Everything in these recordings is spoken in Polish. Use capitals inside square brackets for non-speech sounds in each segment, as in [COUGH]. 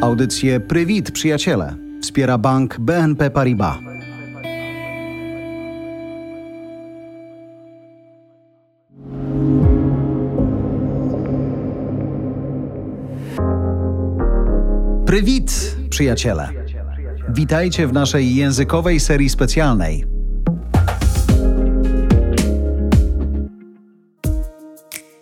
Audycję Prywit, przyjaciele. Wspiera bank BNP Paribas. Prywit, przyjaciele. Witajcie w naszej językowej serii specjalnej.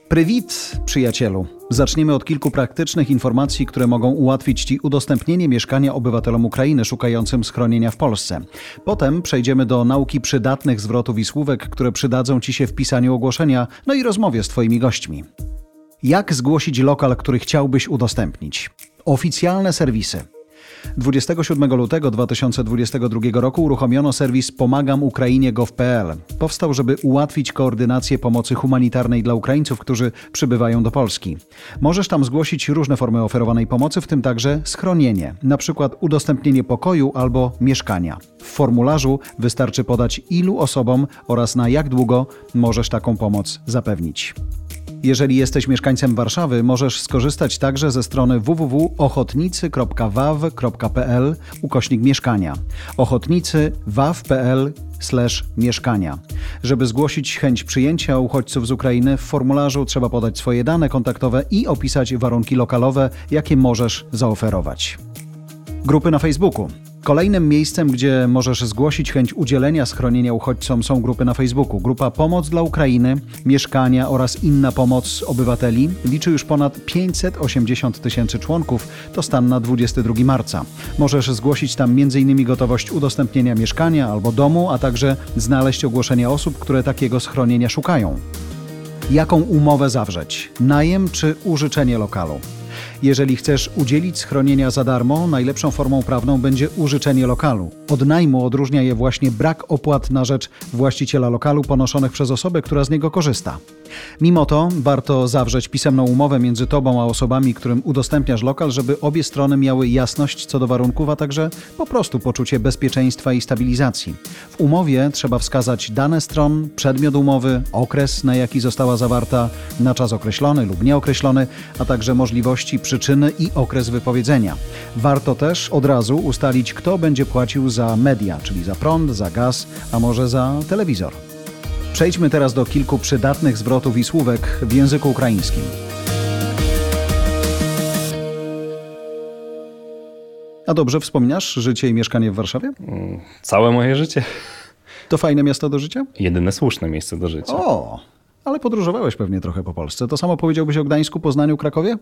Prywit, przyjacielu. Zaczniemy od kilku praktycznych informacji, które mogą ułatwić Ci udostępnienie mieszkania obywatelom Ukrainy szukającym schronienia w Polsce. Potem przejdziemy do nauki przydatnych zwrotów i słówek, które przydadzą Ci się w pisaniu ogłoszenia, no i rozmowie z Twoimi gośćmi. Jak zgłosić lokal, który chciałbyś udostępnić? Oficjalne serwisy. 27 lutego 2022 roku uruchomiono serwis pomagamUkrainie.gov.pl. Powstał, żeby ułatwić koordynację pomocy humanitarnej dla Ukraińców, którzy przybywają do Polski. Możesz tam zgłosić różne formy oferowanej pomocy, w tym także schronienie, przykład udostępnienie pokoju albo mieszkania. W formularzu wystarczy podać ilu osobom oraz na jak długo możesz taką pomoc zapewnić. Jeżeli jesteś mieszkańcem Warszawy, możesz skorzystać także ze strony www.ochotnicy.waw.pl ukośnik mieszkania. Ochotnicy waw.pl mieszkania. Żeby zgłosić chęć przyjęcia uchodźców z Ukrainy, w formularzu trzeba podać swoje dane kontaktowe i opisać warunki lokalowe, jakie możesz zaoferować. Grupy na Facebooku. Kolejnym miejscem, gdzie możesz zgłosić chęć udzielenia schronienia uchodźcom są grupy na Facebooku. Grupa Pomoc dla Ukrainy, Mieszkania oraz inna pomoc obywateli liczy już ponad 580 tysięcy członków. To stan na 22 marca. Możesz zgłosić tam m.in. gotowość udostępnienia mieszkania albo domu, a także znaleźć ogłoszenia osób, które takiego schronienia szukają. Jaką umowę zawrzeć? Najem czy użyczenie lokalu? Jeżeli chcesz udzielić schronienia za darmo, najlepszą formą prawną będzie użyczenie lokalu. Od najmu odróżnia je właśnie brak opłat na rzecz właściciela lokalu ponoszonych przez osobę, która z niego korzysta. Mimo to warto zawrzeć pisemną umowę między tobą a osobami, którym udostępniasz lokal, żeby obie strony miały jasność co do warunków, a także po prostu poczucie bezpieczeństwa i stabilizacji. W umowie trzeba wskazać dane stron, przedmiot umowy, okres, na jaki została zawarta, na czas określony lub nieokreślony, a także możliwości, przyczyny i okres wypowiedzenia. Warto też od razu ustalić, kto będzie płacił za media, czyli za prąd, za gaz, a może za telewizor. Przejdźmy teraz do kilku przydatnych zwrotów i słówek w języku ukraińskim. A dobrze wspominasz życie i mieszkanie w Warszawie? Całe moje życie. To fajne miasto do życia? Jedyne słuszne miejsce do życia. O, ale podróżowałeś pewnie trochę po Polsce. To samo powiedziałbyś o Gdańsku, Poznaniu, Krakowie?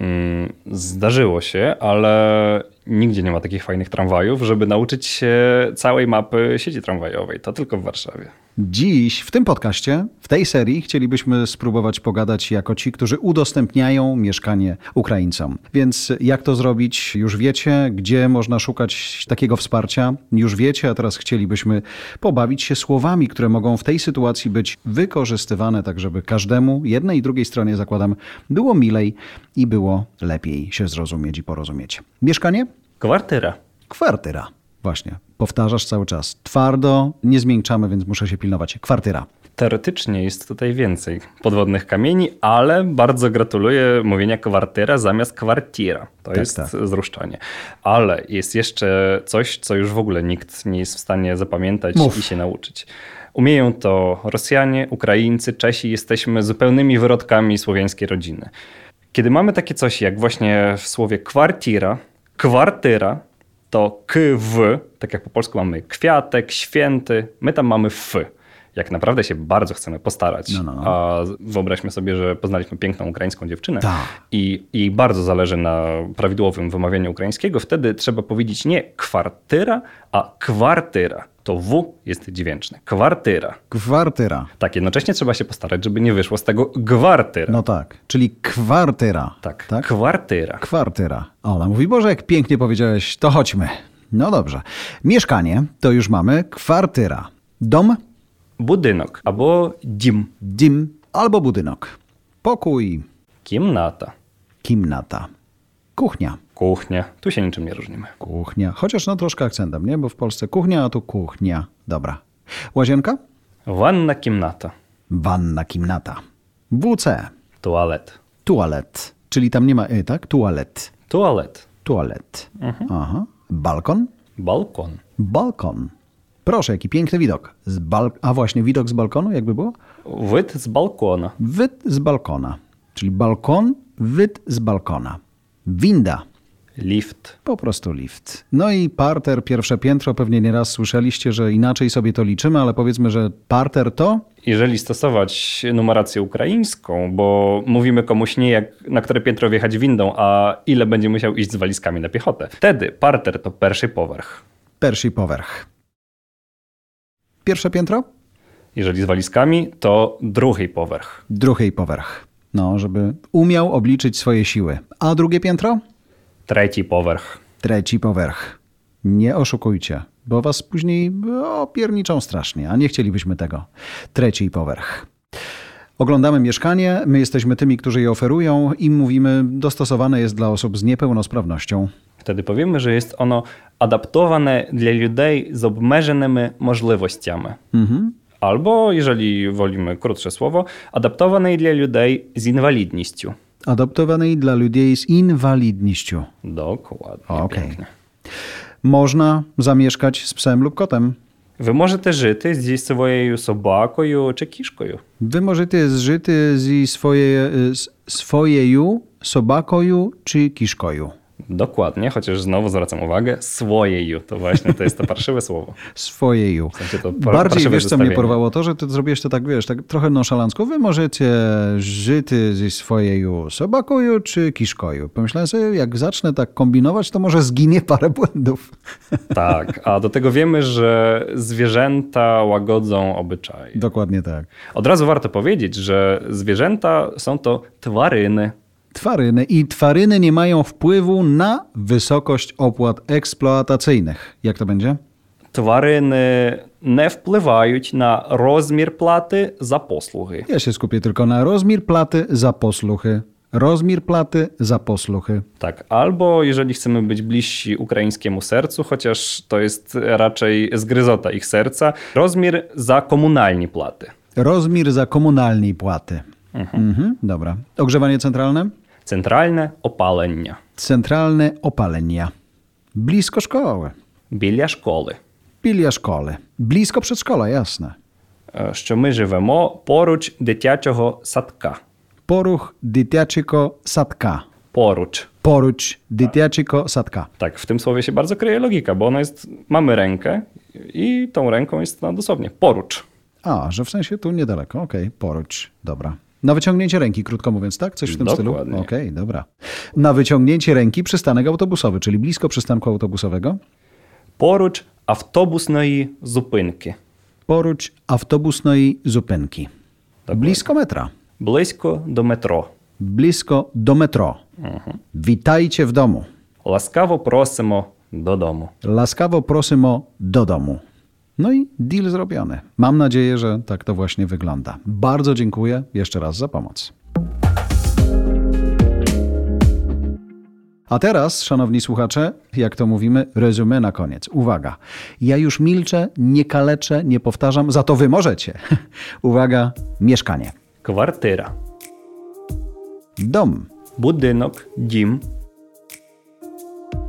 Mm, Zdarzyło się, ale nigdzie nie ma takich fajnych tramwajów, żeby nauczyć się całej mapy sieci tramwajowej. To tylko w Warszawie. Dziś, w tym podcaście, w tej serii, chcielibyśmy spróbować pogadać jako ci, którzy udostępniają mieszkanie Ukraińcom. Więc jak to zrobić, już wiecie, gdzie można szukać takiego wsparcia, już wiecie, a teraz chcielibyśmy pobawić się słowami, które mogą w tej sytuacji być wykorzystywane, tak żeby każdemu, jednej i drugiej stronie, zakładam, było milej i było lepiej się zrozumieć i porozumieć. Mieszkanie? Kwartyra. Kwartyra. Właśnie. Powtarzasz cały czas. Twardo, nie zmiękczamy, więc muszę się pilnować. Kwartyra. Teoretycznie jest tutaj więcej podwodnych kamieni, ale bardzo gratuluję mówienia kwartyra zamiast kwartira. To Tak, jest tak. zruszczanie. Ale jest jeszcze coś, co już w ogóle nikt nie jest w stanie zapamiętać Mów. i się nauczyć. Umieją to Rosjanie, Ukraińcy, Czesi, jesteśmy zupełnymi wyrodkami słowiańskiej rodziny. Kiedy mamy takie coś jak właśnie w słowie kwartira, kwartyra, to kw, tak jak po polsku mamy kwiatek, święty, my tam mamy f. Jak naprawdę się bardzo chcemy postarać, No, no, no. a wyobraźmy sobie, że poznaliśmy piękną ukraińską dziewczynę Tak. i jej bardzo zależy na prawidłowym wymawianiu ukraińskiego, wtedy trzeba powiedzieć nie kwartyra, a kwartyra. To W jest dźwięczne. Kwartyra. Kwartyra. Tak, jednocześnie trzeba się postarać, żeby nie wyszło z tego gwartyra. No tak, czyli kwartyra. tak, tak? kwartyra. Kwartyra. Ola mówi, Boże, jak pięknie powiedziałeś, to chodźmy. No dobrze. Mieszkanie to już mamy kwartyra. Dom, Budynok albo dim, dim albo budynek. Pokój, kimnata, kimnata. Kuchnia, kuchnia. Tu się niczym nie różnimy. kuchnia. Chociaż no troszkę akcentem, nie? Bo w Polsce kuchnia, a tu kuchnia. Dobra. Łazienka, Wanna kimnata, wanna, kimnata. WC, toalet, tualet. Czyli tam nie ma y, tak? Tualet. toalet. Toilet. Aha. Balkon? Balkon. Balkon. Proszę, jaki piękny widok. Z bal... A właśnie, widok z balkonu, jakby było? Wid z balkona. Wyd z balkona. Czyli balkon, wyd z balkona. Winda. Lift. Po prostu lift. No i parter, pierwsze piętro. Pewnie nieraz słyszeliście, że inaczej sobie to liczymy, ale powiedzmy, że parter to Jeżeli stosować numerację ukraińską, bo mówimy komuś nie jak na które piętro wjechać windą, a ile będzie musiał iść z walizkami na piechotę. Wtedy parter to pierwszy powerch. pierwszy powerch. Pierwsze piętro? Jeżeli z walizkami, to drugi powerch. Drugi powerch. No, żeby umiał obliczyć swoje siły. A drugie piętro? Trzeci powerch. Trzeci powerch. Nie oszukujcie, bo was później opierniczą strasznie, a nie chcielibyśmy tego. Trzeci powerch. Oglądamy mieszkanie, my jesteśmy tymi, którzy je oferują i mówimy, dostosowane jest dla osób z niepełnosprawnością. Wtedy powiemy, że jest ono adaptowane dla ludzi z obmierzonymi możliwościami. Albo, jeżeli wolimy krótsze słowo, adaptowane dla ludzi z inwalidnością Adaptowanej dla ludzi z inwalidnością. Dokładnie. Okej. Pięknie. Można zamieszkać z psem lub kotem. Ви можете жити зі своєю собакою чи кішкою. Wy możecie zżyty zі swoje, z swojeju sobakoju czy kiszkoju. Dokładnie, chociaż znowu zwracam uwagę, swojeju. To właśnie to jest to parszywe słowo. [LAUGHS] Swojeju. sensie to Bardziej wiesz, co mnie porwało? To, że ty zrobiłeś to tak, wiesz, tak trochę nonszalancko. Wy możecie żyty ze swojeju sobakoju czy kiszkoju. Pomyślałem sobie, jak zacznę tak kombinować, to może zginie parę błędów. [LAUGHS] Tak, a do tego wiemy, że zwierzęta łagodzą obyczaje. Dokładnie tak. Od razu warto powiedzieć, że zwierzęta są to twaryny twaryny i twaryny nie mają wpływu na wysokość opłat eksploatacyjnych. Jak to będzie? Twaryny nie wpływają na rozmiar platy za posłuchy. Ja się skupię tylko na rozmiar platy za posłuchy. Rozmiar platy za posłuchy. Tak, albo jeżeli chcemy być bliżsi ukraińskiemu sercu, chociaż to jest raczej zgryzota ich serca, rozmiar za komunalni płaty. Rozmiar za komunalni płaty. Mhm. Mhm, dobra. Ogrzewanie centralne? Центральне опалення Centralne opalenia. Blisko szkoły. біля школи. Bilia szkoły. Blisko przedszkola, jasne. Е, Що ми живемо поруч дитячого садка. Poruch dytiaczyko sadka. Поруч. Poruć dytiaczyko sadka. Tak, w tym słowie się bardzo kryje logika, bo ona jest, mamy rękę i tą ręką jest no, dosłownie porucz. A, że w sensie tu niedaleko. Okej, poruć. Dobra. Na wyciągnięcie ręki, krótko mówiąc, tak? Coś w tym Dokładnie. stylu? Okej, okay, dobra. Na wyciągnięcie ręki przystanek autobusowy, czyli blisko przystanku autobusowego? Porucz autobusnej zupynki. Porucz autobusnej zupynki. Dokładnie. Blisko metra. Blisko do metro. Blisko do metro. Mhm. Witajcie w domu. Laskawo prosimo do domu. Laskawo prosimo do domu. No i deal zrobiony. Mam nadzieję, że tak to właśnie wygląda. Bardzo dziękuję jeszcze raz za pomoc. A teraz, szanowni słuchacze, jak to mówimy, resume na koniec. Uwaga. Ja już milczę, nie kaleczę, nie powtarzam, za to wy możecie. [LAUGHS] Uwaga, mieszkanie. Квартира. Dom, Будинок, дім,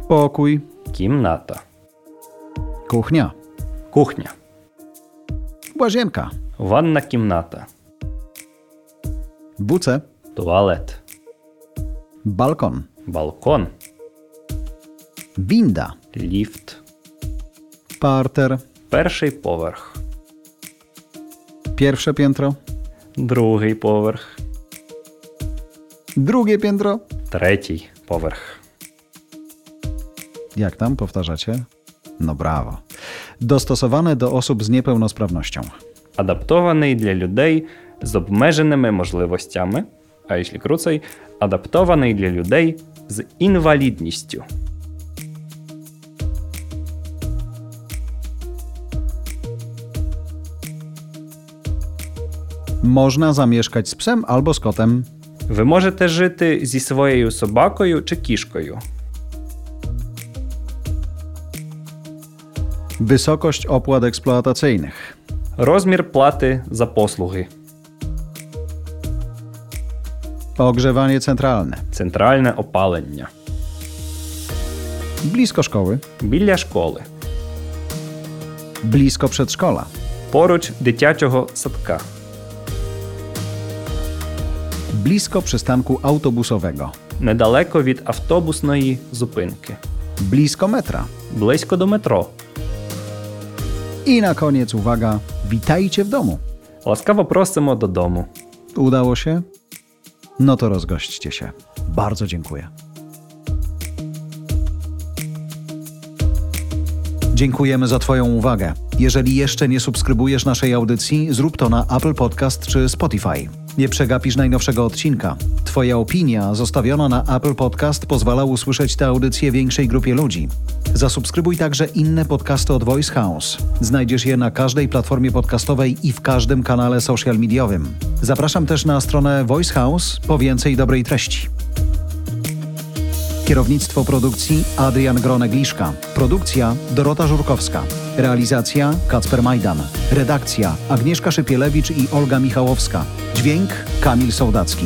pokój, кімната. kuchnia, Кухня. łazienka, Ванна кімната. buce, Туалет. balkon, Балкон. winda, Ліфт. parter, Перший поверх. pierwsze piętro, Другий поверх. drugie piętro. Третій поверх. Jak tam powtarzacie? No brawo. Dostosowane do osób z niepełnosprawnością. Адаптований для людей з обмеженими можливостями, а якщо круцей, адаптований для людей з інвалідністю. Można zamieszkać z psem albo z kotem. Ви можете жити зі своєю собакою чи кішкою. Wysokość opłat eksploatacyjnych. Розмір плати за послуги. Ogrzewanie centralne. Центральне опалення. Blisko szkoły. біля школи, Blisko przedszkola. поруч дитячого садка, Blisko przystanku autobusowego. недалеко від автобусної зупинки, Blisko metra. близько до метро. I na koniec uwaga, witajcie w domu. Łaskawo prostym o do domu. Udało się? No to rozgośćcie się. Bardzo dziękuję. Dziękujemy za Twoją uwagę. Jeżeli jeszcze nie subskrybujesz naszej audycji, zrób to na Apple Podcast czy Spotify. Nie przegapisz najnowszego odcinka. Twoja opinia zostawiona na Apple Podcast pozwala usłyszeć tę audycję większej grupie ludzi. Zasubskrybuj także inne podcasty od Voice House. Znajdziesz je na każdej platformie podcastowej i w każdym kanale social mediowym. Zapraszam też na stronę Voice House po więcej dobrej treści. Kierownictwo produkcji Adrian Gronegliszka. Produkcja Dorota Żurkowska. Realizacja Kacper Majdan. Redakcja Agnieszka Szypielewicz i Olga Michałowska. Dźwięk Kamil Sołdacki.